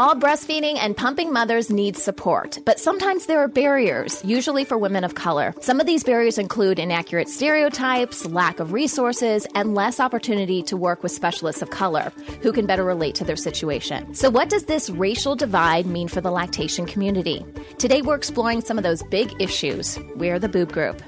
All breastfeeding and pumping mothers need support, but sometimes there are barriers, usually for women of color. Some of these barriers include inaccurate stereotypes, lack of resources, and less opportunity to work with specialists of color who can better relate to their situation. So, what does this racial divide mean for the lactation community? Today, we're exploring some of those big issues. We're the Boob Group.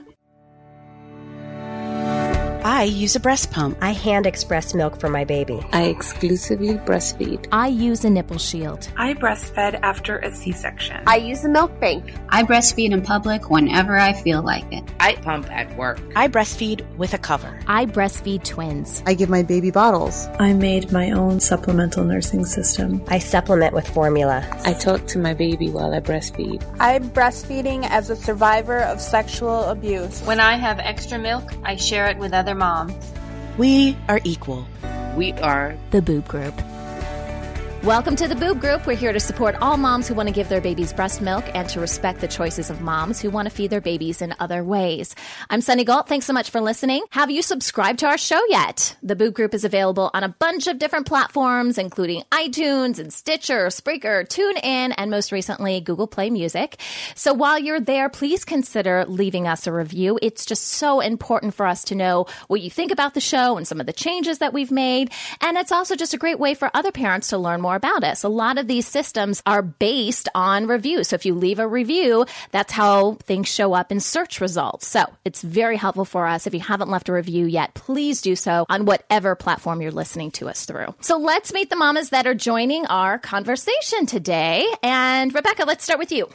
I use a breast pump. I hand express milk for my baby. I exclusively breastfeed. I use a nipple shield. I breastfed after a C section. I use a milk bank. I breastfeed in public whenever I feel like it. I pump at work. I breastfeed with a cover. I breastfeed twins. I give my baby bottles. I made my own supplemental nursing system. I supplement with formula. I talk to my baby while I breastfeed. I'm breastfeeding as a survivor of sexual abuse. When I have extra milk, I share it with other moms. We are equal. We are the Boob Group. Welcome to the Boob Group. We're here to support all moms who want to give their babies breast milk and to respect the choices of moms who want to feed their babies in other ways. I'm Sunny Gault. Thanks so much for listening. Have you subscribed to our show yet? The Boob Group is available on a bunch of different platforms, including iTunes and Stitcher, Spreaker, TuneIn, and most recently, Google Play Music. So while you're there, please consider leaving us a review. It's just so important for us to know what you think about the show and some of the changes that we've made. And it's also just a great way for other parents to learn more more about us. A lot of these systems are based on reviews. So if you leave a review, that's how things show up in search results. So it's very helpful for us. If you haven't left a review yet, please do so on whatever platform you're listening to us through. So let's meet the mamas that are joining our conversation today. And Rebecca, let's start with you.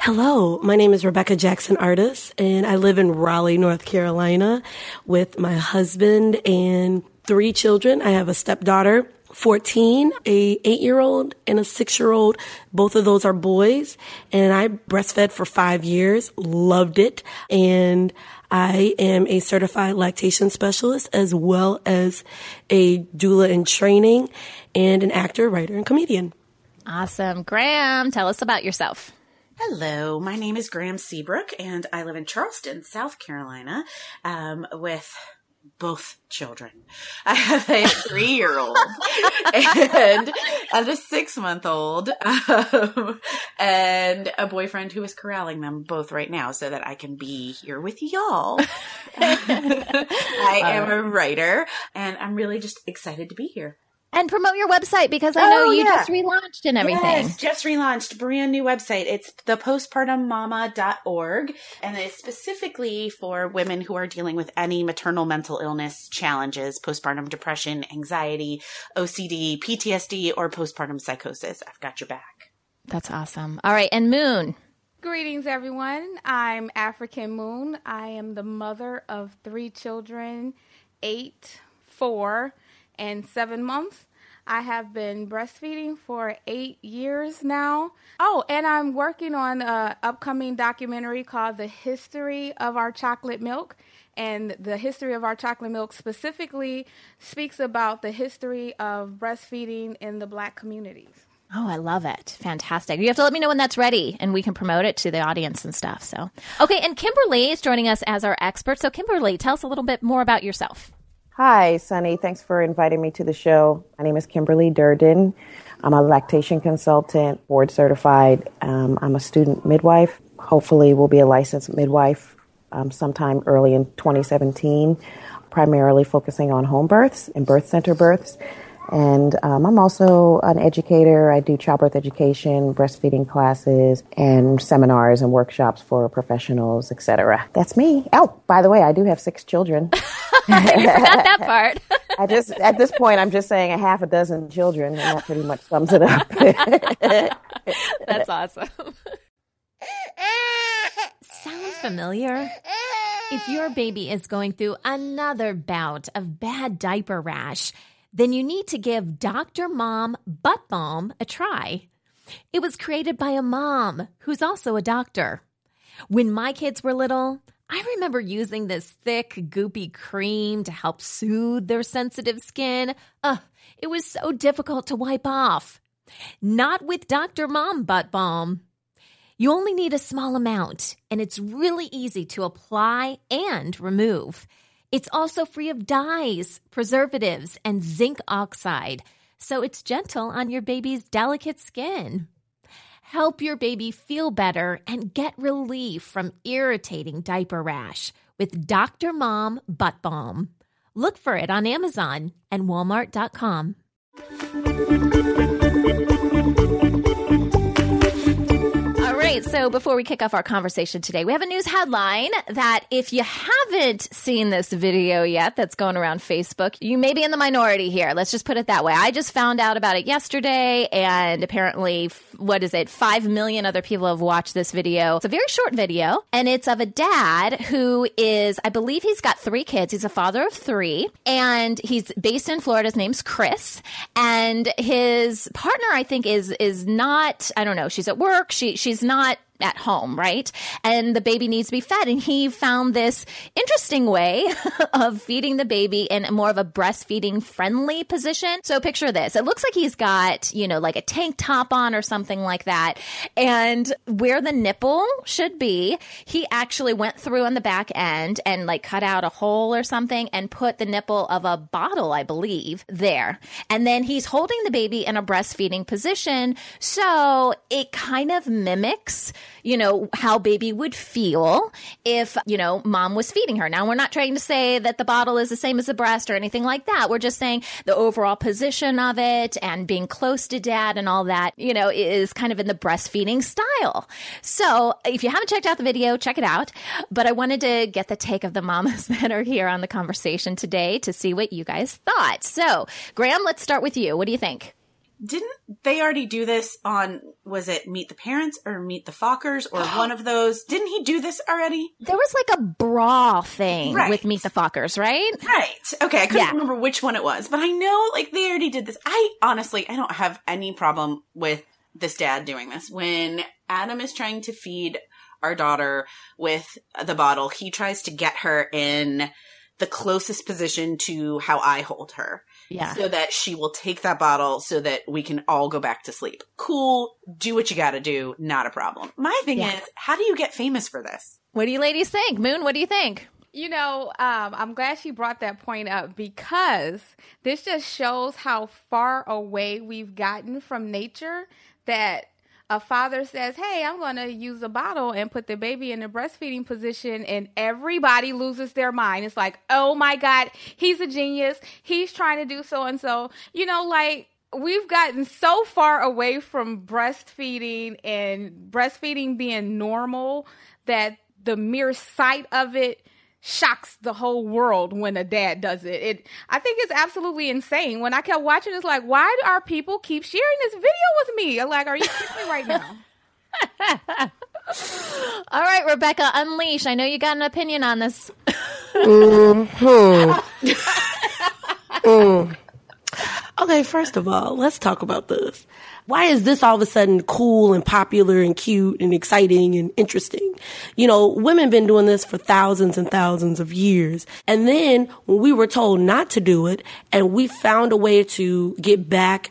Hello, my name is Rebecca Jackson Artis, and I live in Raleigh, North Carolina with my husband and three children. I have a stepdaughter 14, a eight year old and a six year old. Both of those are boys. And I breastfed for five years, loved it. And I am a certified lactation specialist as well as a doula in training and an actor, writer, and comedian. Awesome. Graeme, tell us about yourself. Hello, my name is Graeme Seabrook, and I live in Charleston, South Carolina, um, with both children. I have a three year old and, and a six month old um, and a boyfriend who is corralling them both right now so that I can be here with y'all. I am a writer and I'm really just excited to be here. And promote your website because I know oh, you yeah. just relaunched and everything. Yes, just relaunched, brand new website. It's thepostpartummama.org and it's specifically for women who are dealing with any maternal mental illness challenges, postpartum depression, anxiety, OCD, PTSD, or postpartum psychosis. I've got your back. That's awesome. All right, and Moon. Greetings, everyone. I'm African Moon. I am the mother of three children, eight, four, and seven months. I have been breastfeeding for eight years now. Oh, and I'm working on an upcoming documentary called The History of Our Chocolate Milk. And the history of our chocolate milk specifically speaks about the history of breastfeeding in the black communities. Oh, I love it. Fantastic. You have to let me know when that's ready and we can promote it to the audience and stuff. So, okay. And Kimberly is joining us as our expert. So, Kimberly, tell us a little bit more about yourself. Hi, Sunny. Thanks for inviting me to the show. My name is Kimberly Durdin. I'm a lactation consultant, board certified. Um, I'm a student midwife. Hopefully, will be a licensed midwife um, sometime early in 2017, primarily focusing on home births and birth center births. And um, I'm also an educator. I do childbirth education, breastfeeding classes, and seminars and workshops for professionals, etc. That's me. Oh, by the way, I do have six children. you forgot that part. I just at this point, I'm just saying a half a dozen children, and that pretty much sums it up. That's awesome. Sound familiar? If your baby is going through another bout of bad diaper rash, then you need to give Dr. Mom Butt Balm a try. It was created by a mom who's also a doctor. When my kids were little, I remember using this thick, goopy cream to help soothe their sensitive skin. Ugh, it was so difficult to wipe off. Not with Dr. Mom Butt Balm. You only need a small amount, and it's really easy to apply and remove. It's also free of dyes, preservatives, and zinc oxide, so it's gentle on your baby's delicate skin. Help your baby feel better and get relief from irritating diaper rash with Dr. Mom Butt Balm. Look for it on Amazon and Walmart.com. right, so before we kick off our conversation today, we have a news headline that if you haven't seen this video yet that's going around Facebook, you may be in the minority here. Let's just put it that way. I just found out about it yesterday, and apparently, what is it? Five million other people have watched this video. It's a very short video, and it's of a dad who is, I believe he's got three kids. He's a father of three, and he's based in Florida. His name's Chris, and his partner, I think, is is not. I don't know. She's at work. She she's not not at home, right? And the baby needs to be fed. And he found this interesting way of feeding the baby in more of a breastfeeding friendly position. So picture this. It looks like he's got, you know, like a tank top on or something like that. And where the nipple should be, he actually went through on the back end and like cut out a hole or something and put the nipple of a bottle, I believe, there. And then he's holding the baby in a breastfeeding position. So it kind of mimics you know, how baby would feel if, you know, mom was feeding her. Now, we're not trying to say that the bottle is the same as the breast or anything like that. We're just saying the overall position of it and being close to dad and all that, you know, is kind of in the breastfeeding style. So if you haven't checked out the video, check it out. But I wanted to get the take of the mamas that are here on the conversation today to see what you guys thought. So, Graeme, let's start with you. What do you think? Didn't they already do this on was it meet the parents or meet the fockers or one of those? Didn't he do this already? There was like a bra thing right. with meet the fockers right? Right. Okay i couldn't yeah. remember which one it was but i know like they already did this. I honestly i don't have any problem with this dad doing this. When adam is trying to feed our daughter with the bottle he tries to get her in the closest position to how i hold her yeah. So that she will take that bottle so that we can all go back to sleep. Cool. Do what you got to do. Not a problem. My thing yeah. is, how do you get famous for this? What do you ladies think? Moon, what do you think? You know, um, I'm glad she brought that point up because this just shows how far away we've gotten from nature that a father says, Hey, I'm going to use a bottle and put the baby in the breastfeeding position, and everybody loses their mind. It's like, Oh my God, he's a genius. He's trying to do so and so. You know, like, we've gotten so far away from breastfeeding and breastfeeding being normal that the mere sight of it shocks the whole world when a dad does it. It I think it's absolutely insane. When I kept watching, it's like, why do our people keep sharing this video with me? like, are you kidding me right now? All right, Rebecca, unleash. I know you got an opinion on this. mm-hmm. mm. Okay, first of all, let's talk about this why is this all of a sudden cool and popular and cute and exciting and interesting? You know, women been doing this for thousands and thousands of years. And then when we were told not to do it and we found a way to get back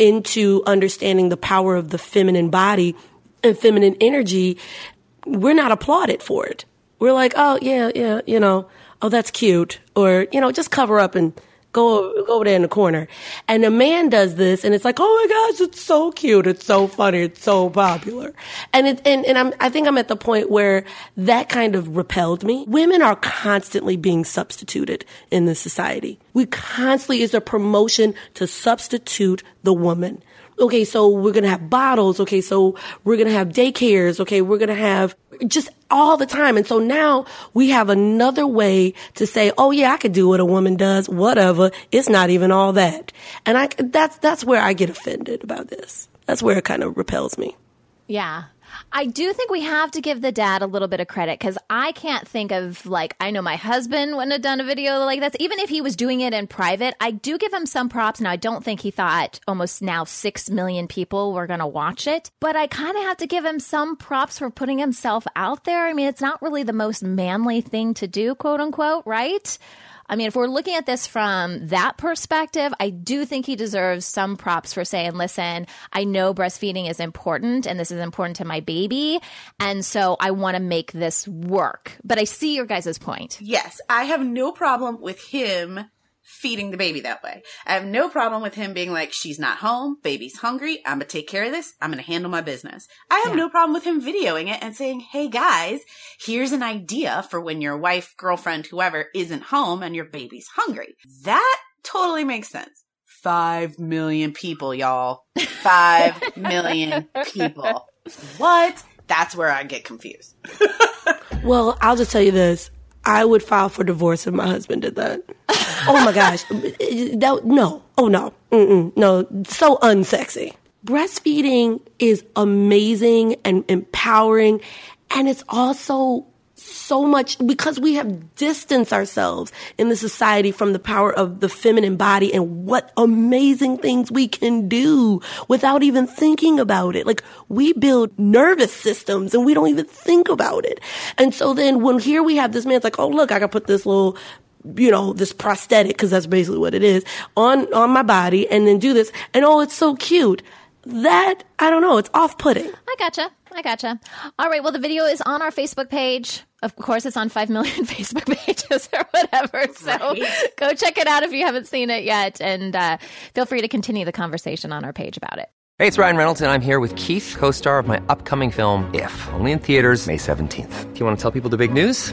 into understanding the power of the feminine body and feminine energy, we're not applauded for it. We're like, oh yeah, yeah, you know, oh that's cute. Or, you know, just cover up and Go, go over there in the corner. And a man does this and it's like, oh my gosh, it's so cute. It's so funny. It's so popular. And it, and, and I'm, I think I'm at the point where that kind of repelled me. Women are constantly being substituted in this society. We constantly is a promotion to substitute the woman okay, so we're to have bottles. Okay, so we're to have daycares. Okay, we're to have just all the time. And so now we have another way to say, oh yeah, I could do what a woman does, whatever. It's not even all that. And I, that's, that's where I get offended about this. That's where it kind of repels me. Yeah. I do think we have to give the dad a little bit of credit because I can't think of like I know my husband wouldn't have done a video like this. Even if he was doing it in private, I do give him some props. Now I don't think he thought almost now six million people were going to watch it, but I kind of have to give him some props for putting himself out there. I mean, it's not really the most manly thing to do, quote unquote, right? I mean, if we're looking at this from that perspective, I do think he deserves some props for saying, listen, I know breastfeeding is important and this is important to my baby. And so I want to make this work. But I see your guys' point. Yes, I have no problem with him feeding the baby that way. I have no problem with him being like, she's not home, baby's hungry, I'm gonna take care of this, I'm gonna handle my business. I have yeah. no problem with him videoing it and saying, hey guys, here's an idea for when your wife, girlfriend, whoever isn't home and your baby's hungry. That totally makes sense. Five million people, y'all. Five million people. What? That's where I get confused. well, I'll just tell you this. I would file for divorce if my husband did that. oh my gosh. That, no. Oh no. Mm-mm. No. So unsexy. Breastfeeding is amazing and empowering. And it's also so much because we have distanced ourselves in the society from the power of the feminine body and what amazing things we can do without even thinking about it. Like we build nervous systems and we don't even think about it. And so then when here we have this man, it's like, oh look, I can put this little you know, this prosthetic, cause that's basically what it is, on, on my body and then do this. And oh, it's so cute. That, I don't know, it's off putting. I gotcha. I gotcha. All right. Well, the video is on our Facebook page. Of course, it's on 5 million Facebook pages or whatever. So right. go check it out if you haven't seen it yet. And uh, feel free to continue the conversation on our page about it. Hey, it's Ryan Reynolds, and I'm here with Keith, co star of my upcoming film, If, only in theaters, May 17th. Do you want to tell people the big news?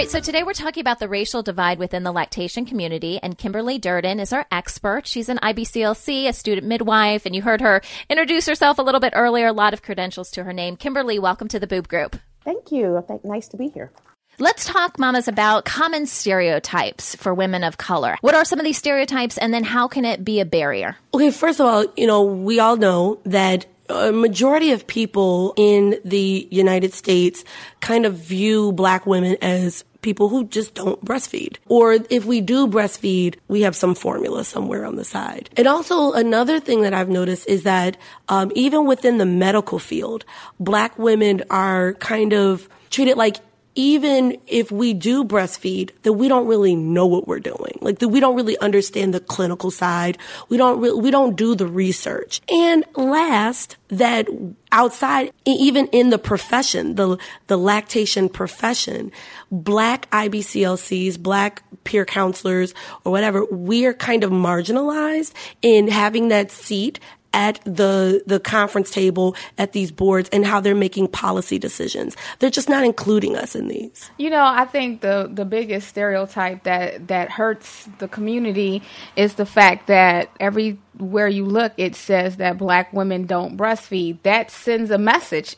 Right, so today we're talking about the racial divide within the lactation community, and Kimberly Durdin is our expert. She's an IBCLC, a student midwife, and you heard her introduce herself a little bit earlier, a lot of credentials to her name. Kimberly, welcome to the Boob Group. Thank you. Nice to be here. Let's talk, mamas, about common stereotypes for women of color. What are some of these stereotypes, and then how can it be a barrier? Okay, first of all, you know, we all know that a majority of people in the United States kind of view black women as people who just don't breastfeed. Or if we do breastfeed, we have some formula somewhere on the side. And also another thing that I've noticed is that um, even within the medical field, black women are kind of treated like even if we do breastfeed, that we don't really know what we're doing. Like that we don't really understand the clinical side. We don't re- we don't do the research. And last, that outside, even in the profession, the the lactation profession, black IBCLCs, black peer counselors, or whatever, we are kind of marginalized in having that seat at the the conference table at these boards and how they're making policy decisions. They're just not including us in these. You know, I think the the biggest stereotype that that hurts the community is the fact that everywhere you look it says that black women don't breastfeed. That sends a message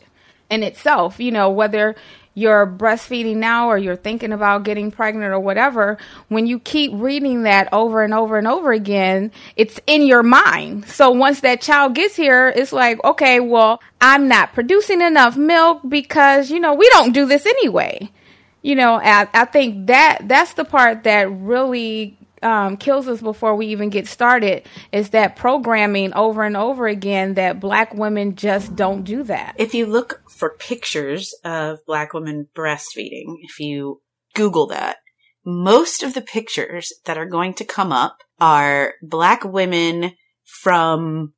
in itself, you know, whether you're breastfeeding now or you're thinking about getting pregnant or whatever, when you keep reading that over and over and over again, it's in your mind. So once that child gets here, it's like, okay, well, I'm not producing enough milk because, you know, we don't do this anyway. You know, I, I think that that's the part that really um, kills us before we even get started is that programming over and over again that black women just don't do that. If you look for pictures of black women breastfeeding, if you Google that, most of the pictures that are going to come up are black women from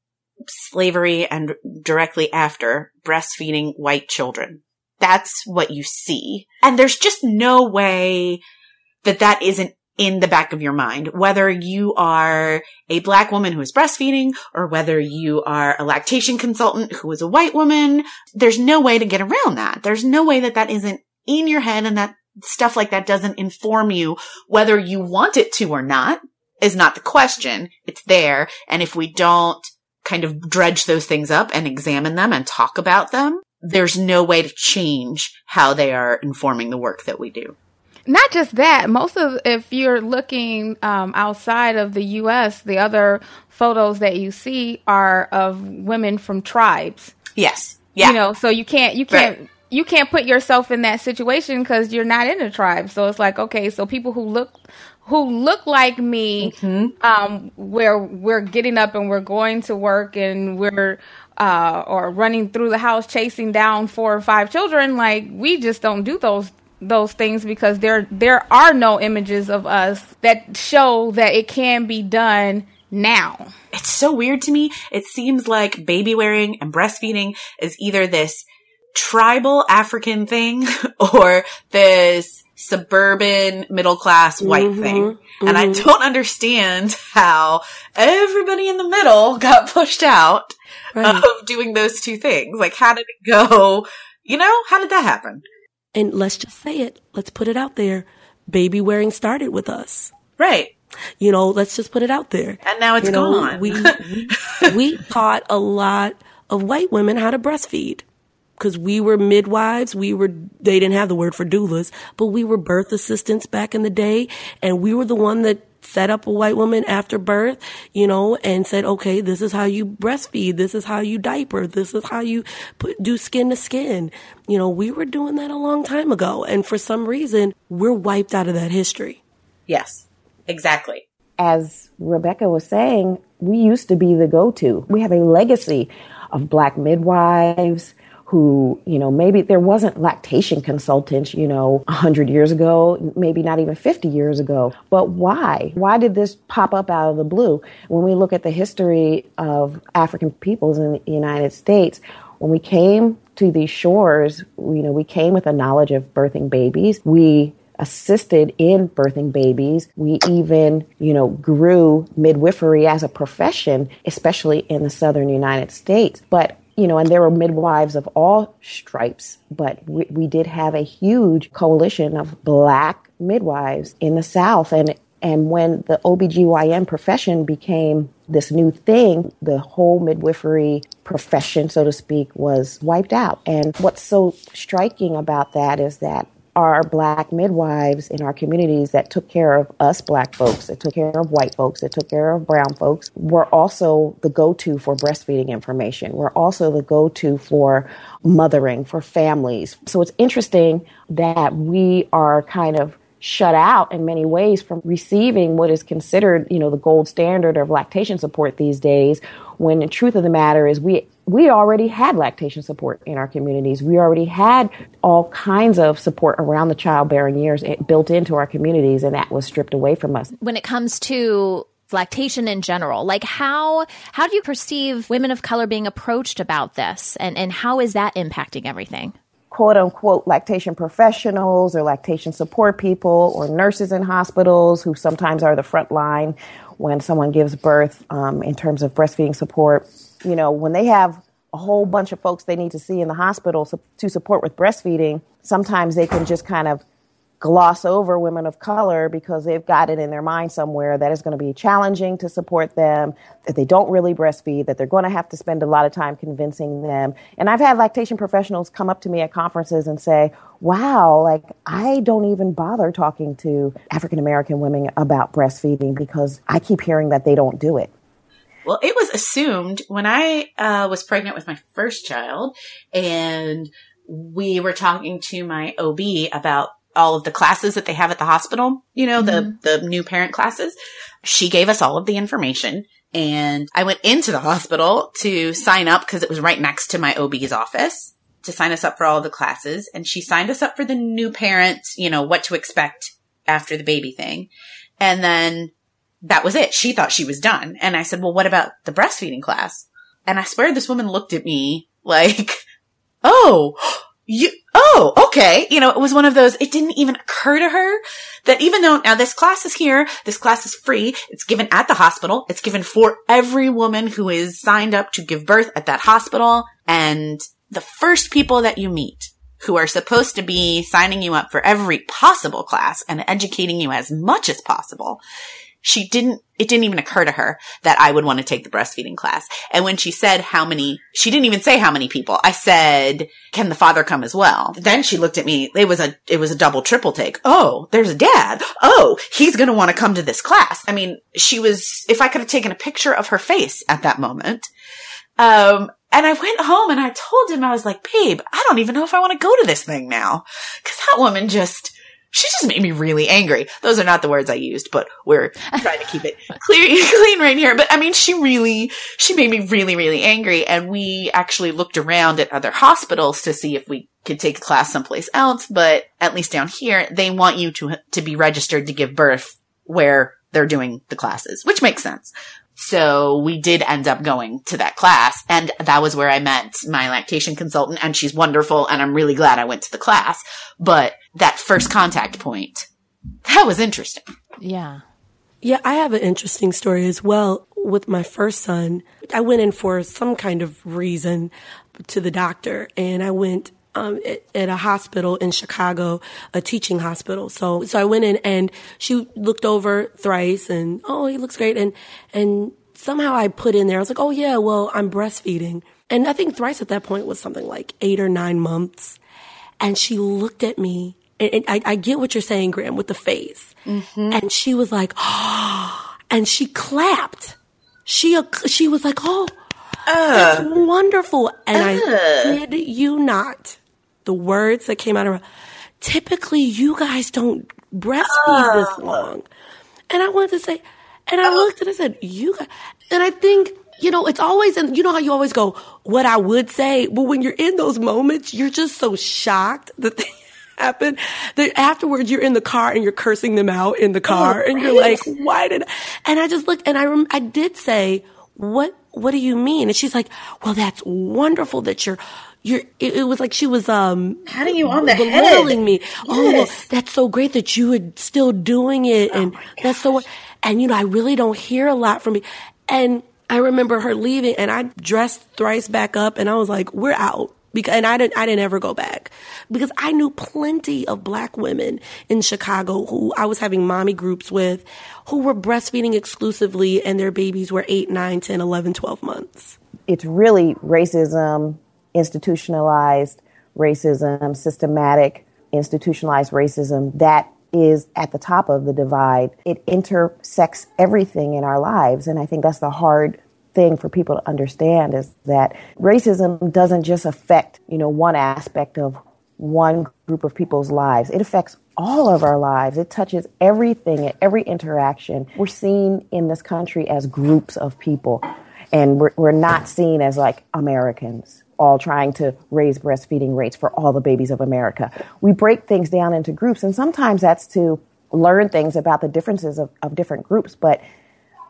slavery and directly after breastfeeding white children. That's what you see. And there's just no way that that isn't in the back of your mind, whether you are a black woman who is breastfeeding or whether you are a lactation consultant who is a white woman. There's no way to get around that. There's no way that that isn't in your head and that stuff like that doesn't inform you whether you want it to or not is not the question. It's there. And if we don't kind of dredge those things up and examine them and talk about them, there's no way to change how they are informing the work that we do. Not just that, most of, if you're looking um, outside of the U.S., the other photos that you see are of women from tribes. Yes. Yeah. You know, so you can't, you can't, right. you can't put yourself in that situation because you're not in a tribe. So it's like, okay, so people who look, who look like me, mm-hmm. um, where we're getting up and we're going to work and we're, uh, or running through the house chasing down four or five children, like we just don't do those those things because there there are no images of us that show that it can be done now. It's so weird to me. It seems like baby wearing and breastfeeding is either this tribal African thing or this suburban middle class white mm-hmm, thing. Mm-hmm. And I mm-hmm. don't understand how everybody in the middle got pushed out right. of doing those two things. Like, how did it go? You know, how did that happen? And let's just say it. Let's put it out there. Baby wearing started with us. Right. You know, let's just put it out there. And now it's you know, gone. we, we, we taught a lot of white women how to breastfeed because we were midwives. We were, they didn't have the word for doulas, but we were birth assistants back in the day. And we were the one that set up a white woman after birth, you know, and said, okay, this is how you breastfeed. This is how you diaper. This is how you put, do skin to skin. You know, we were doing that a long time ago. And for some reason, we're wiped out of that history. Yes, exactly. As Rebecca was saying, we used to be the go-to. We have a legacy of black midwives, who, you know, maybe there wasn't lactation consultants, you know, 100 years ago, maybe not even 50 years ago. But why? Why did this pop up out of the blue? When we look at the history of African peoples in the United States, when we came to these shores, you know, we came with a knowledge of birthing babies. We assisted in birthing babies. We even, you know, grew midwifery as a profession, especially in the southern United States. But you know, and there were midwives of all stripes, but we, we did have a huge coalition of black midwives in the South. And, and when the OBGYN profession became this new thing, the whole midwifery profession, so to speak, was wiped out. And what's so striking about that is that are black midwives in our communities that took care of us black folks, that took care of white folks, that took care of brown folks, were also the go-to for breastfeeding information. We're also the go-to for mothering, for families. So it's interesting that we are kind of shut out in many ways from receiving what is considered, you know, the gold standard of lactation support these days, when the truth of the matter is we we already had lactation support in our communities. We already had all kinds of support around the childbearing years built into our communities, and that was stripped away from us. When it comes to lactation in general, like how how do you perceive women of color being approached about this, and and how is that impacting everything? quote unquote lactation professionals or lactation support people or nurses in hospitals who sometimes are the front line when someone gives birth um, in terms of breastfeeding support. You know, when they have a whole bunch of folks they need to see in the hospital to support with breastfeeding, sometimes they can just kind of gloss over women of color because they've got it in their mind somewhere that it's going to be challenging to support them, that they don't really breastfeed, that they're going to have to spend a lot of time convincing them. And I've had lactation professionals come up to me at conferences and say, wow, like I don't even bother talking to African American women about breastfeeding because I keep hearing that they don't do it. Well, it was assumed when I uh, was pregnant with my first child and we were talking to my OB about all of the classes that they have at the hospital, you know, mm-hmm. the, the new parent classes. She gave us all of the information and I went into the hospital to sign up because it was right next to my OB's office to sign us up for all of the classes. And she signed us up for the new parent, you know, what to expect after the baby thing. And then that was it. She thought she was done. And I said, well, what about the breastfeeding class? And I swear this woman looked at me like, oh, you, oh, okay. You know, it was one of those, it didn't even occur to her that even though now this class is here, this class is free, it's given at the hospital, it's given for every woman who is signed up to give birth at that hospital. And the first people that you meet who are supposed to be signing you up for every possible class and educating you as much as possible she didn't, it didn't even occur to her that I would want to take the breastfeeding class. And when she said how many, she didn't even say how many people. I said, can the father come as well? Then she looked at me. It was a, it was a double triple take. Oh, there's a dad. Oh, he's going to want to come to this class. I mean, she was, if I could have taken a picture of her face at that moment, um, and I went home and I told him, I was like, babe, I don't even know if I want to go to this thing now. Cause that woman just, she just made me really angry. Those are not the words I used, but we're trying to keep it clear, clean right here. But I mean, she really, she made me really, really angry. And we actually looked around at other hospitals to see if we could take a class someplace else. But at least down here, they want you to, to be registered to give birth where they're doing the classes, which makes sense. So we did end up going to that class and that was where I met my lactation consultant and she's wonderful and I'm really glad I went to the class. But that first contact point, that was interesting. Yeah. Yeah, I have an interesting story as well with my first son. I went in for some kind of reason to the doctor and I went um, at, a hospital in Chicago, a teaching hospital. So, so I went in and she looked over thrice and, oh, he looks great. And, and somehow I put in there, I was like, oh yeah, well, I'm breastfeeding. And I think thrice at that point was something like eight or nine months. And she looked at me and, and I, I, get what you're saying, Graeme, with the face. Mm-hmm. And she was like, oh, and she clapped. She, she was like, oh, uh, that's wonderful. And uh. I kid you not the words that came out of her. Typically, you guys don't breastfeed oh. this ah. long. And I wanted to say, and I oh. looked and I said, you guys, and I think, you know, it's always, and you know how you always go, what I would say, but when you're in those moments, you're just so shocked that they happen that afterwards you're in the car and you're cursing them out in the oh, car oh, and you're like, why did, I? and I just looked and I, rem- I did say, what, what do you mean? And she's like, well, that's wonderful that you're, you're, it, it was like she was, um, patting you on the belittling head. me. Yes. Oh, well, that's so great that you are still doing it. Oh and that's so, and you know, I really don't hear a lot from you. And I remember her leaving and I dressed thrice back up and I was like, we're out. Because, and I didn't, I didn't ever go back because I knew plenty of black women in Chicago who I was having mommy groups with who were breastfeeding exclusively and their babies were 8, 9, 10, 11, 12 months. It's really racism institutionalized racism, systematic institutionalized racism that is at the top of the divide. It intersects everything in our lives. And I think that's the hard thing for people to understand is that racism doesn't just affect, you know, one aspect of one group of people's lives. It affects all of our lives. It touches everything, at every interaction. We're seen in this country as groups of people, and we're, we're not seen as like Americans all trying to raise breastfeeding rates for all the babies of America. We break things down into groups, and sometimes that's to learn things about the differences of, of different groups. But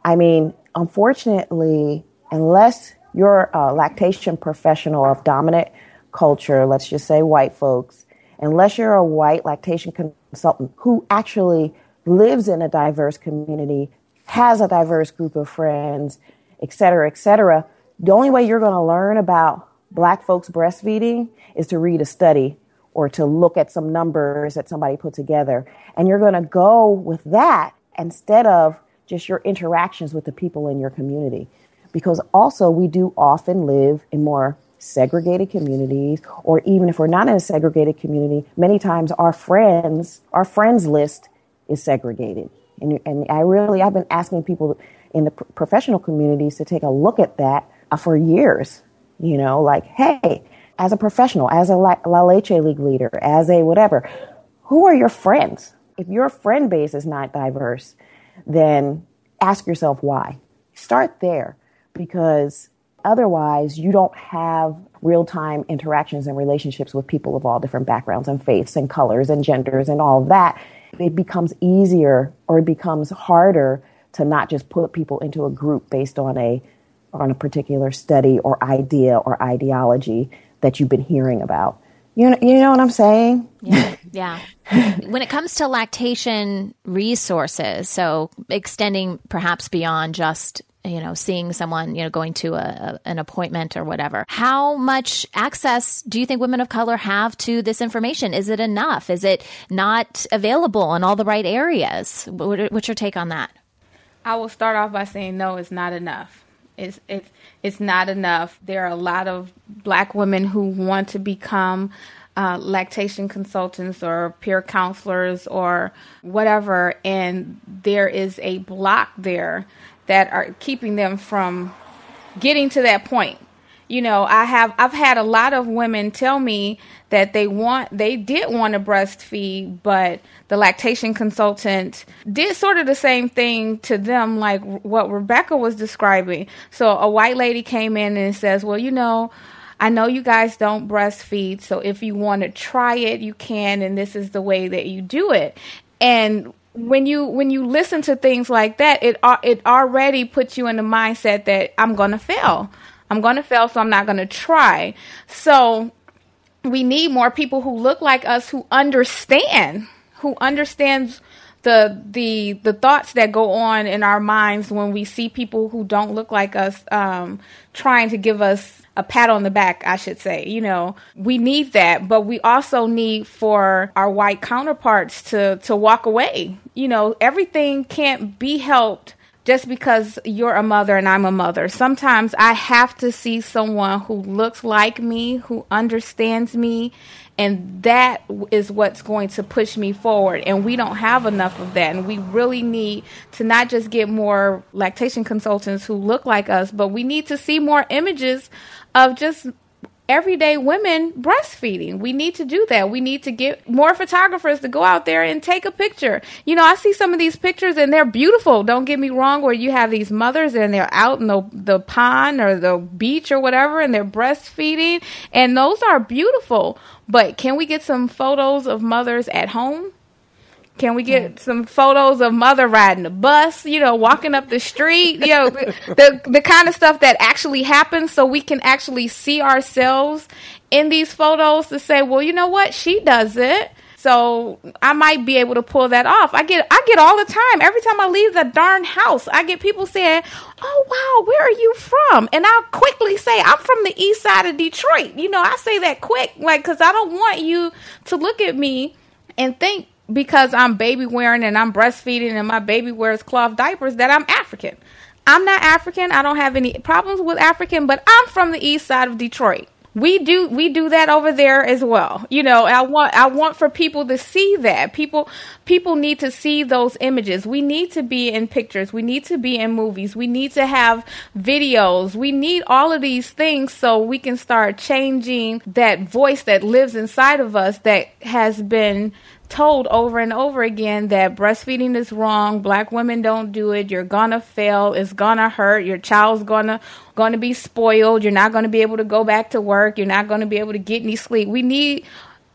I mean, unfortunately, unless you're a lactation professional of dominant culture, let's just say white folks, unless you're a white lactation consultant who actually lives in a diverse community, has a diverse group of friends, et cetera, et cetera, the only way you're going to learn about black folks breastfeeding is to read a study or to look at some numbers that somebody put together. And you're going to go with that instead of just your interactions with the people in your community. Because also, we do often live in more segregated communities, or even if we're not in a segregated community, many times our friends, our friends list is segregated. And, and I really, I've been asking people in the professional communities to take a look at that uh, for years you know, like, hey, as a professional, as a La, Leche League leader, as a whatever, who are your friends? If your friend base is not diverse, then ask yourself why. Start there because otherwise you don't have real time interactions and relationships with people of all different backgrounds and faiths and colors and genders and all that. It becomes easier or it becomes harder to not just put people into a group based on a on a particular study or idea or ideology that you've been hearing about. You know, you know what I'm saying? Yeah. yeah. when it comes to lactation resources, so extending perhaps beyond just you know seeing someone you know going to a, a, an appointment or whatever how much access do you think women of color have to this information is it enough is it not available in all the right areas what, what's your take on that i will start off by saying no it's not enough it's it's it's not enough. There are a lot of black women who want to become uh, lactation consultants or peer counselors or whatever, and there is a block there that are keeping them from getting to that point you know i have i've had a lot of women tell me that they want they did want to breastfeed but the lactation consultant did sort of the same thing to them like what rebecca was describing so a white lady came in and says well you know I know you guys don't breastfeed, so if you want to try it, you can, and this is the way that you do it. And when you when you listen to things like that, it it already puts you in the mindset that I'm gonna fail. I'm going to fail, so I'm not going to try. So we need more people who look like us who understand, who understands the the the thoughts that go on in our minds when we see people who don't look like us um, trying to give us a pat on the back, I should say. You know, we need that, but we also need for our white counterparts to to walk away. You know, everything can't be helped just because you're a mother and I'm a mother. Sometimes I have to see someone who looks like me, who understands me, and that is what's going to push me forward. And we don't have enough of that. And we really need to not just get more lactation consultants who look like us, but we need to see more images of just everyday women breastfeeding. We need to do that. We need to get more photographers to go out there and take a picture. You know, I see some of these pictures and they're beautiful. Don't get me wrong, where you have these mothers and they're out in the, the pond or the beach or whatever and they're breastfeeding and those are beautiful. But can we get some photos of mothers at home? Can we get mm. some photos of mother riding the bus, you know, walking up the street, you know, the the kind of stuff that actually happens so we can actually see ourselves in these photos to say, well, you know what? She does it. So I might be able to pull that off. I get I get all the time. Every time I leave the darn house, I get people saying, "Oh wow, where are you from?" And I'll quickly say, "I'm from the east side of Detroit." You know, I say that quick like cuz I don't want you to look at me and think because I'm baby wearing and I'm breastfeeding and my baby wears cloth diapers that I'm African. I'm not African. I don't have any problems with African, but I'm from the east side of Detroit. We do we do that over there as well. You know, I want I want for people to see that. People people need to see those images. We need to be in pictures. We need to be in movies. We need to have videos. We need all of these things so we can start changing that voice that lives inside of us that has been told over and over again that breastfeeding is wrong, black women don't do it, you're gonna fail, it's gonna hurt, your child's gonna gonna be spoiled, you're not gonna be able to go back to work, you're not gonna be able to get any sleep. We need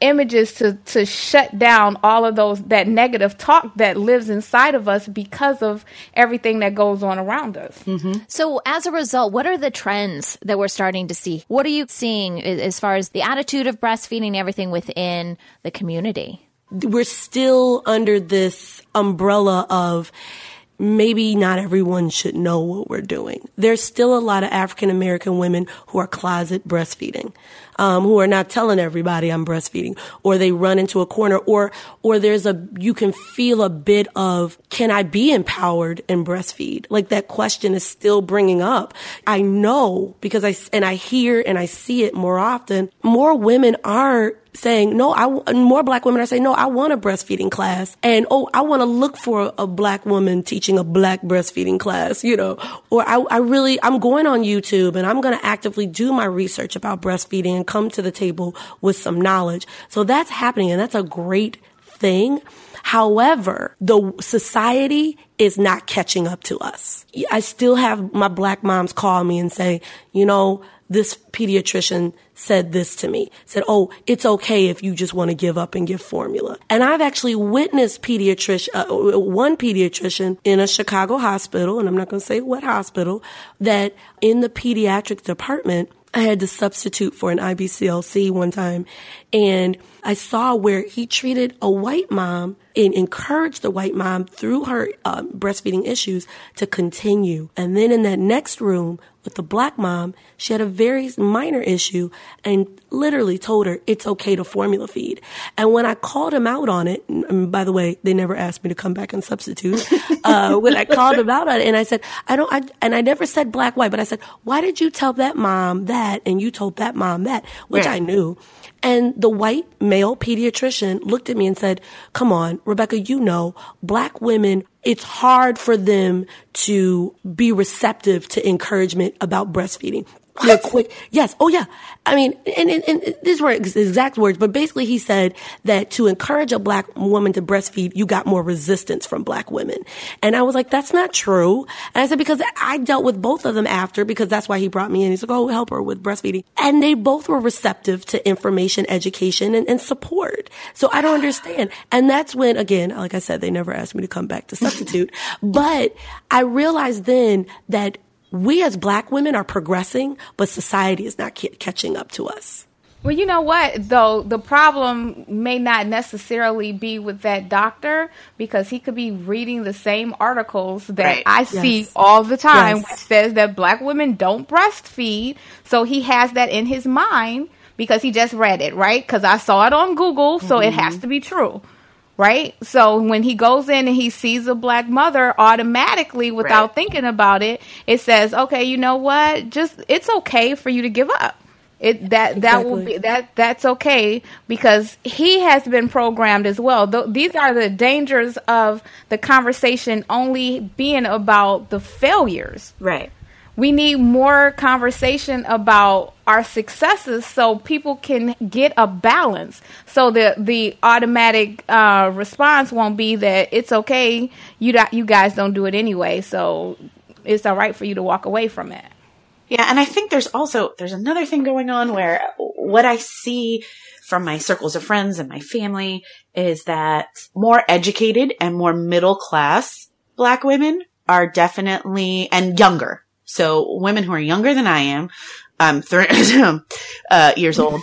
images to to shut down all of those that negative talk that lives inside of us because of everything that goes on around us. Mm-hmm. So as a result, what are the trends that we're starting to see? What are you seeing as far as the attitude of breastfeeding everything within the community? We're still under this umbrella of maybe not everyone should know what we're doing. There's still a lot of African American women who are closet breastfeeding, um, who are not telling everybody I'm breastfeeding, or they run into a corner, or or there's a you can feel a bit of can I be empowered and breastfeed? Like that question is still bringing up. I know because I and I hear and I see it more often. More women are saying, no, I, more black women are saying, no, I want a breastfeeding class. And, oh, I want to look for a black woman teaching a black breastfeeding class, you know, or I, I really, I'm going on YouTube and I'm going to actively do my research about breastfeeding come to the table with some knowledge. So that's happening and that's a great thing. However, the society is not catching up to us. I still have my black moms call me and say, you know, this pediatrician said this to me. Said, "Oh, it's okay if you just want to give up and give formula." And I've actually witnessed pediatrician uh, one pediatrician in a Chicago hospital, and I'm not going to say what hospital, that in the pediatric department I had to substitute for an IBCLC one time and I saw where he treated a white mom and encouraged the white mom through her um, breastfeeding issues to continue. And then in that next room with the black mom, she had a very minor issue and literally told her it's okay to formula feed. And when I called him out on it, and by the way, they never asked me to come back and substitute. uh, when I called him out on it and I said, I don't, I, and I never said black, white, but I said, why did you tell that mom that and you told that mom that, which I knew. And the white male pediatrician looked at me and said, come on, Rebecca, you know, black women, it's hard for them to be receptive to encouragement about breastfeeding. They're quick. Yes. Oh, yeah. I mean, and, and, and these were exact words, but basically he said that to encourage a black woman to breastfeed, you got more resistance from black women. And I was like, that's not true. And I said, because I dealt with both of them after, because that's why he brought me in. He's like, oh, help her with breastfeeding. And they both were receptive to information, education, and, and support. So I don't understand. And that's when, again, like I said, they never asked me to come back to substitute. but I realized then that we as black women are progressing, but society is not catching up to us. Well, you know what, though, the problem may not necessarily be with that doctor because he could be reading the same articles that right. I yes. see all the time, yes. which says that black women don't breastfeed. So he has that in his mind because he just read it, right? Because I saw it on Google, so mm-hmm. it has to be true right? So when he goes in and he sees a black mother, automatically, without right. thinking about it, it says, "Okay, you know what? Just it's okay for you to give up." It that exactly. that will be that that's okay because he has been programmed as well. Th- these are the dangers of the conversation only being about the failures, right? We need more conversation about our successes so people can get a balance. So the the automatic uh, response won't be that it's okay you do, you guys don't do it anyway so it's all right for you to walk away from it. Yeah and i think there's also there's another thing going on where what i see from my circles of friends and my family is that more educated and more middle class black women are definitely and younger so women who are younger than I am, um, uh, years old,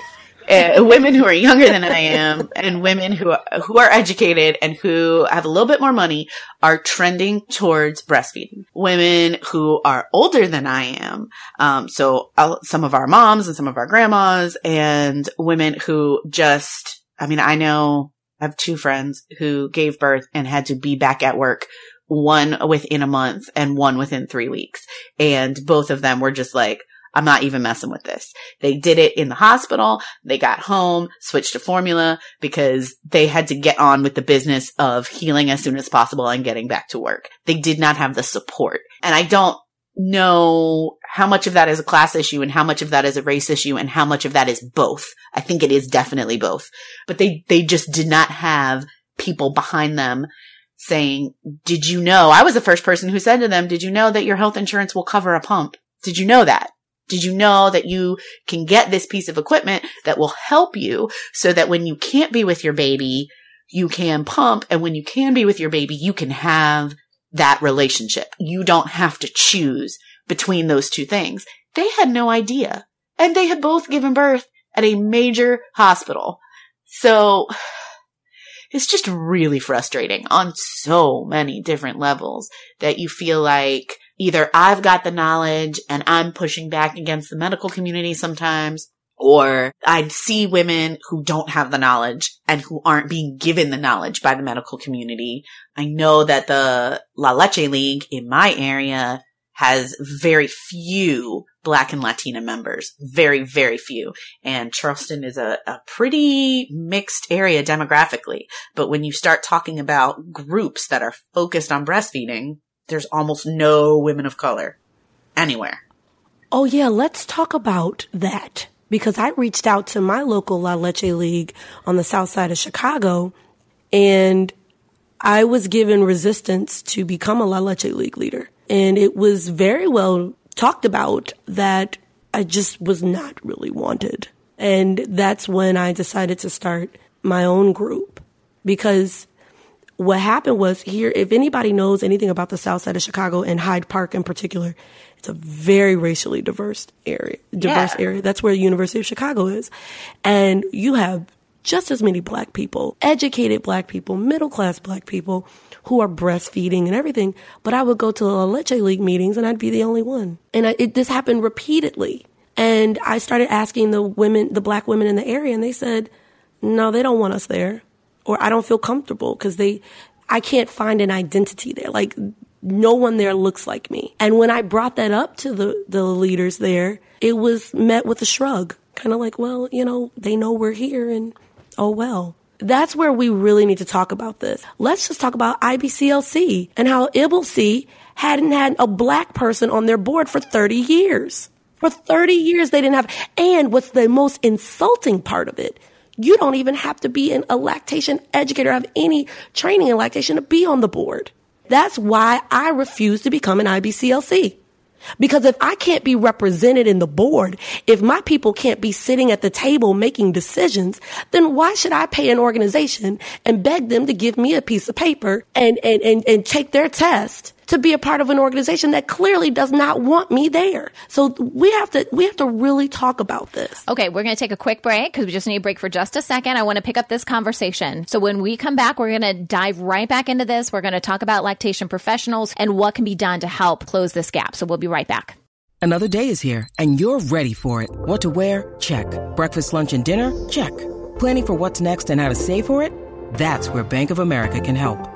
uh, women who are younger than I am, and women who are, who are educated and who have a little bit more money are trending towards breastfeeding. Women who are older than I am, um, so I'll, some of our moms and some of our grandmas, and women who just, I mean, I know I have two friends who gave birth and had to be back at work one within a month and one within three weeks. And both of them were just like, I'm not even messing with this. They did it in the hospital. They got home, switched to formula because they had to get on with the business of healing as soon as possible and getting back to work. They did not have the support. And I don't know how much of that is a class issue and how much of that is a race issue and how much of that is both. I think it is definitely both, but they, they just did not have people behind them saying, did you know? I was the first person who said to them, did you know that your health insurance will cover a pump? Did you know that? Did you know that you can get this piece of equipment that will help you so that when you can't be with your baby, you can pump. And when you can be with your baby, you can have that relationship. You don't have to choose between those two things. They had no idea. And they had both given birth at a major hospital. So it's just really frustrating on so many different levels that you feel like either I've got the knowledge and I'm pushing back against the medical community sometimes, or I see women who don't have the knowledge and who aren't being given the knowledge by the medical community. I know that the La Leche League in my area has very few Black and Latina members. Very, very few. And Charleston is a, a pretty mixed area demographically. But when you start talking about groups that are focused on breastfeeding, there's almost no women of color anywhere. Oh yeah, let's talk about that. Because I reached out to my local La Leche League on the south side of Chicago And I was given resistance to become a La Leche League leader. And it was very well talked about that I just was not really wanted. And that's when I decided to start my own group because what happened was here, if anybody knows anything about the south side of Chicago and Hyde Park in particular, it's a very racially diverse area, diverse yeah. area. That's where the University of Chicago is. And you have just as many black people, educated black people, middle class black people who are breastfeeding and everything. But I would go to the Leche League meetings and I'd be the only one. And I, it, this happened repeatedly. And I started asking the women, the black women in the area, and they said, no, they don't want us there. Or I don't feel comfortable because they, I can't find an identity there. Like no one there looks like me. And when I brought that up to the, the leaders there, it was met with a shrug. Kind of like, well, you know, they know we're here and oh well. That's where we really need to talk about this. Let's just talk about IBCLC and how IBLCE hadn't had a black person on their board for 30 years. For 30 years, they didn't have. And what's the most insulting part of it? You don't even have to be an, a lactation educator, have any training in lactation to be on the board. That's why I refuse to become an IBCLC. Because if I can't be represented in the board, if my people can't be sitting at the table making decisions, then why should I pay an organization and beg them to give me a piece of paper and, and, and, and take their test to be a part of an organization that clearly does not want me there. So we have to we have to really talk about this. Okay, we're going to take a quick break because we just need a break for just a second. I want to pick up this conversation. So when we come back, we're going to dive right back into this. We're going to talk about lactation professionals and what can be done to help close this gap. So we'll be right back. Another day is here and you're ready for it. What to wear? Check. Breakfast, lunch and dinner? Check. Planning for what's next and how to save for it? That's where Bank of America can help.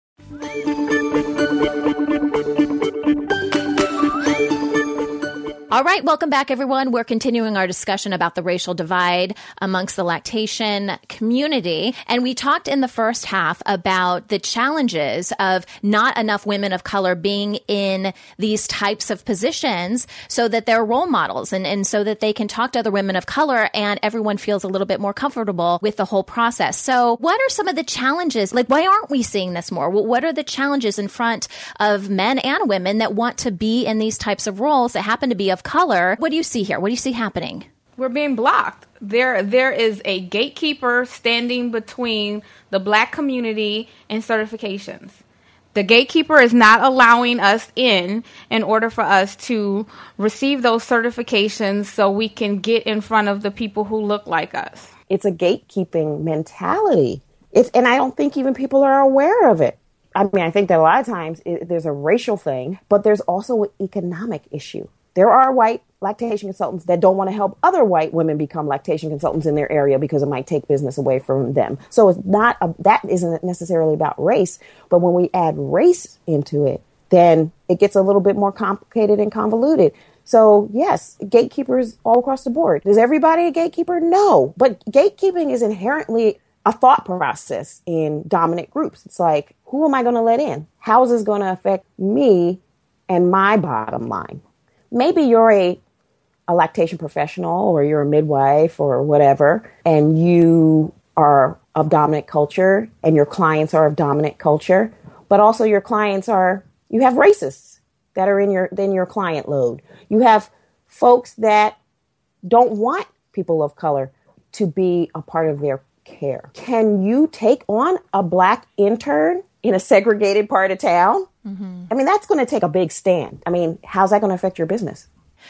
All right, welcome back, everyone. We're continuing our discussion about the racial divide amongst the lactation community. And we talked in the first half about the challenges of not enough women of color being in these types of positions so that they're role models and, and so that they can talk to other women of color and everyone feels a little bit more comfortable with the whole process. So, what are some of the challenges? Like, why aren't we seeing this more? What are the challenges in front of men and women that want to be in these types of roles that happen to be of color. What do you see here? What do you see happening? We're being blocked. There, there is a gatekeeper standing between the black community and certifications. The gatekeeper is not allowing us in in order for us to receive those certifications so we can get in front of the people who look like us. It's a gatekeeping mentality. It's, and I don't think even people are aware of it. I mean, I think that a lot of times it, there's a racial thing, but there's also an economic issue there are white lactation consultants that don't want to help other white women become lactation consultants in their area because it might take business away from them. So it's not a, that isn't necessarily about race, but when we add race into it, then it gets a little bit more complicated and convoluted. So yes, gatekeepers all across the board. Is everybody a gatekeeper? No, but gatekeeping is inherently a thought process in dominant groups. It's like, who am I going to let in? How is this going to affect me and my bottom line? Maybe you're a a lactation professional or you're a midwife or whatever, and you are of dominant culture and your clients are of dominant culture, but also your clients are you have racists that are in your in your client load. You have folks that don't want people of color to be a part of their care. Can you take on a black intern in a segregated part of town? Mm-hmm. I mean, that's going to take a big stand. I mean, how's that going to affect your business?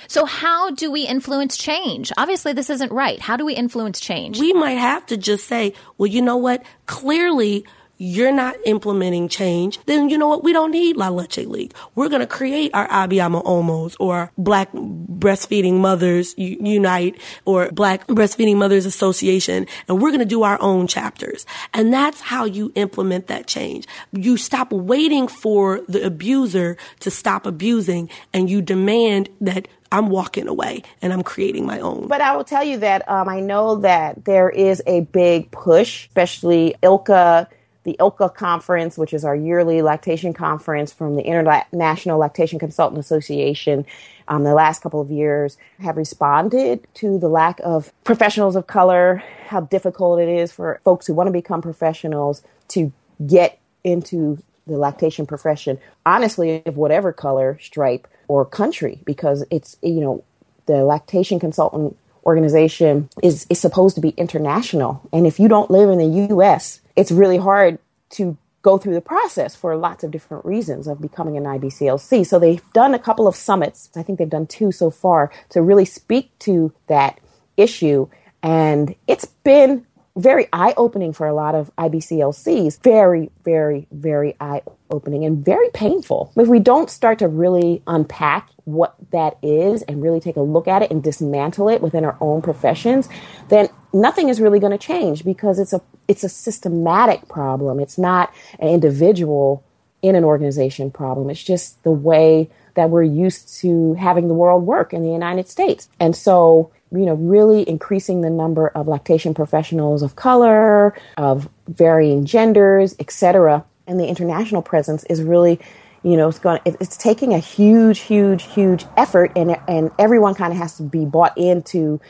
So, how do we influence change? Obviously, this isn't right. How do we influence change? We might have to just say, well, you know what? Clearly, you're not implementing change, then you know what? We don't need La Leche League. We're going to create our Abiyama Omos or Black Breastfeeding Mothers Unite or Black Breastfeeding Mothers Association, and we're going to do our own chapters. And that's how you implement that change. You stop waiting for the abuser to stop abusing and you demand that I'm walking away and I'm creating my own. But I will tell you that um, I know that there is a big push, especially ILCA the ILCA conference, which is our yearly lactation conference from the International Lactation Consultant Association, um, the last couple of years have responded to the lack of professionals of color, how difficult it is for folks who want to become professionals to get into the lactation profession, honestly, of whatever color, stripe, or country, because it's, you know, the lactation consultant organization is, is supposed to be international. And if you don't live in the US, it's really hard to go through the process for lots of different reasons of becoming an IBCLC. So they've done a couple of summits. I think they've done two so far to really speak to that issue. And it's been very eye opening for a lot of IBCLCs. Very, very, very eye opening and very painful. If we don't start to really unpack what that is and really take a look at it and dismantle it within our own professions, then nothing is really going to change because it's a it's a systematic problem. It's not an individual in an organization problem. It's just the way that we're used to having the world work in the United States. And so, you know, really increasing the number of lactation professionals of color, of varying genders, etc., and the international presence is really you know, it's going it's taking a huge, huge, huge effort, and and everyone kind of has to be bought into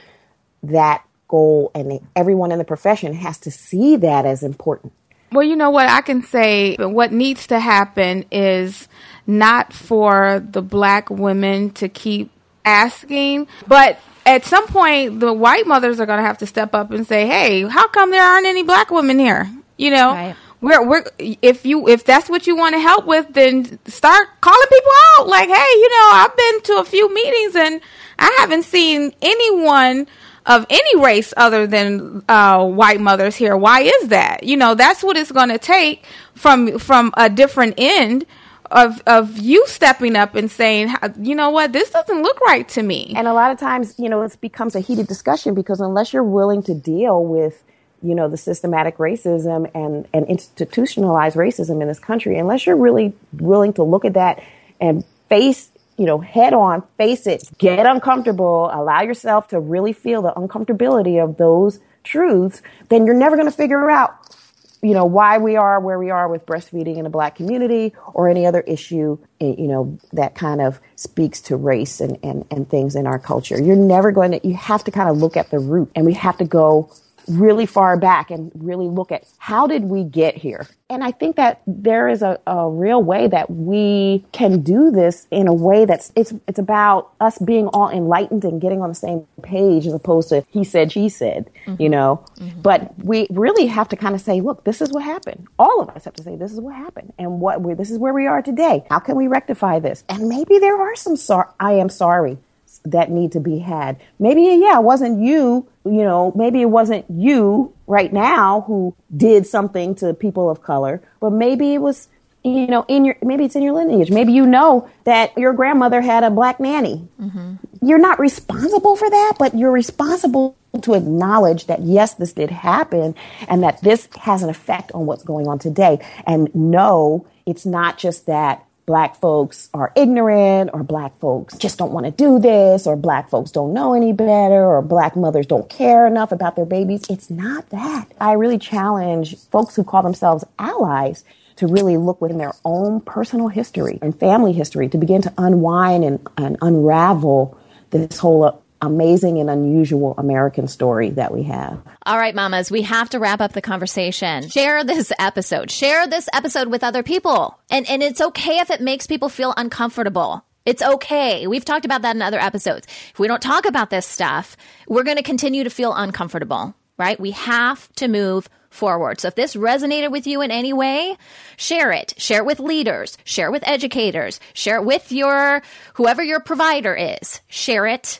that goal, and everyone in the profession has to see that as important. Well, you know what I can say. What needs to happen is not for the black women to keep asking, but at some point, the white mothers are going to have to step up and say, "Hey, how come there aren't any black women here?" You know, right. we're we're if you if that's what you want to help with, then start calling people out. Like, hey, you know, I've been to a few meetings and I haven't seen anyone of any race other than uh, white mothers here. Why is that? You know, that's what it's going to take from from a different end of of you stepping up and saying, you know what, this doesn't look right to me. And a lot of times, you know, it becomes a heated discussion because unless you're willing to deal with you know the systematic racism and and institutionalized racism in this country unless you're really willing to look at that and face you know, head on, face it, get uncomfortable, allow yourself to really feel the uncomfortability of those truths, then you're never going to figure out, you know, why we are where we are with breastfeeding in the black community or any other issue, eh, you know, that kind of speaks to race and, and, and things in our culture. You're never going to, you have to kind of look at the root and we have to go really far back and really look at how did we get here? And I think that there is a, a real way that we can do this in a way that's it's it's about us being all enlightened and getting on the same page as opposed to he said she said, mm-hmm. you know. Mm-hmm. But we really have to kind of say, look, this is what happened. All of us have to say this is what happened and what we, this is where we are today. How can we rectify this? And maybe there are some sorry I am sorry that need to be had. Maybe, yeah, it wasn't you, you know, maybe it wasn't you right now who did something to people of color, but maybe it was, you know, in your, maybe it's in your lineage. Maybe you know that your grandmother had a black nanny. Mm-hmm. You're not responsible for that, but you're responsible to acknowledge that yes, this did happen and that this has an effect on what's going on today. And no, it's not just that black folks are ignorant or black folks just don't want to do this or black folks don't know any better or black mothers don't care enough about their babies. It's not that. I really challenge folks who call themselves allies to really look within their own personal history and family history to begin to unwind and, and unravel this whole amazing and unusual American story that we have. All right, mamas, we have to wrap up the conversation. Share this episode. Share this episode with other people. And and it's okay if it makes people feel uncomfortable. It's okay. We've talked about that in other episodes. If we don't talk about this stuff, we're going to continue to feel uncomfortable, right? We have to move forward. So if this resonated with you in any way, share it. Share it with leaders, share it with educators, share it with your whoever your provider is. Share it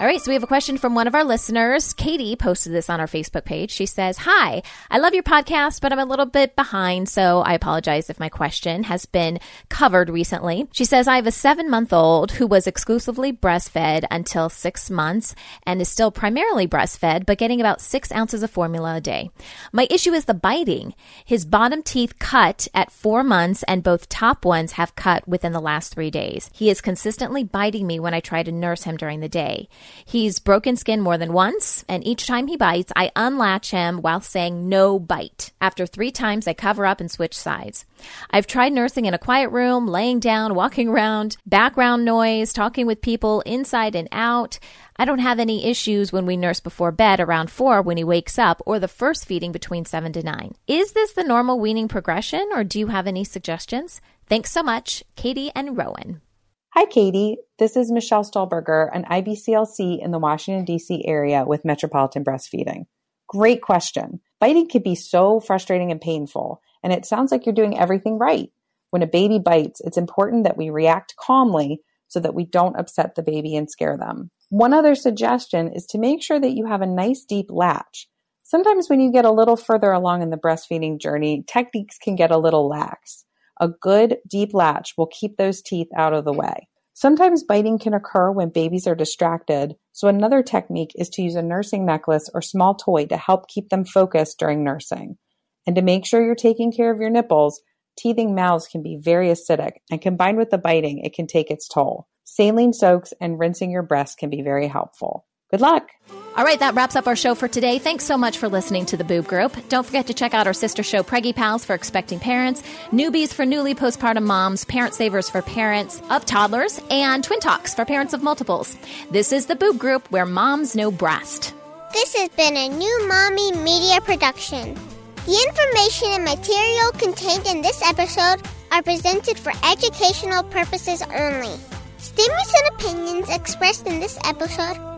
All right, so we have a question from one of our listeners. Katie posted this on our Facebook page. She says, Hi, I love your podcast, but I'm a little bit behind, so I apologize if my question has been covered recently. She says, I have a seven month old who was exclusively breastfed until six months and is still primarily breastfed, but getting about six ounces of formula a day. My issue is the biting. His bottom teeth cut at four months, and both top ones have cut within the last three days. He is consistently biting me when I try to nurse him during the day. He's broken skin more than once, and each time he bites, I unlatch him while saying no bite. After three times, I cover up and switch sides. I've tried nursing in a quiet room, laying down, walking around, background noise, talking with people inside and out. I don't have any issues when we nurse before bed around four when he wakes up or the first feeding between seven to nine. Is this the normal weaning progression or do you have any suggestions? Thanks so much, Katie and Rowan. Hi, Katie. This is Michelle Stolberger, an IBCLC in the Washington, D.C. area with Metropolitan Breastfeeding. Great question. Biting can be so frustrating and painful, and it sounds like you're doing everything right. When a baby bites, it's important that we react calmly so that we don't upset the baby and scare them. One other suggestion is to make sure that you have a nice deep latch. Sometimes when you get a little further along in the breastfeeding journey, techniques can get a little lax. A good deep latch will keep those teeth out of the way. Sometimes biting can occur when babies are distracted, so another technique is to use a nursing necklace or small toy to help keep them focused during nursing. And to make sure you're taking care of your nipples, teething mouths can be very acidic, and combined with the biting, it can take its toll. Saline soaks and rinsing your breasts can be very helpful. Good luck. All right, that wraps up our show for today. Thanks so much for listening to the Boob Group. Don't forget to check out our sister show, Preggy Pals, for expecting parents, Newbies for newly postpartum moms, Parent Savers for parents of toddlers, and Twin Talks for parents of multiples. This is the Boob Group, where moms know breast. This has been a new Mommy Media production. The information and material contained in this episode are presented for educational purposes only. Statements and opinions expressed in this episode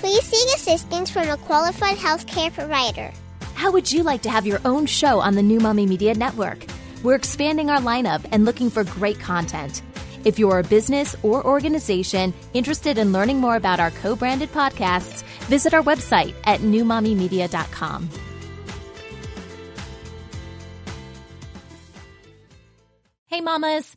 please seek assistance from a qualified healthcare provider. How would you like to have your own show on the New Mommy Media Network? We're expanding our lineup and looking for great content. If you're a business or organization interested in learning more about our co branded podcasts, visit our website at newmommymedia.com. Hey, mamas!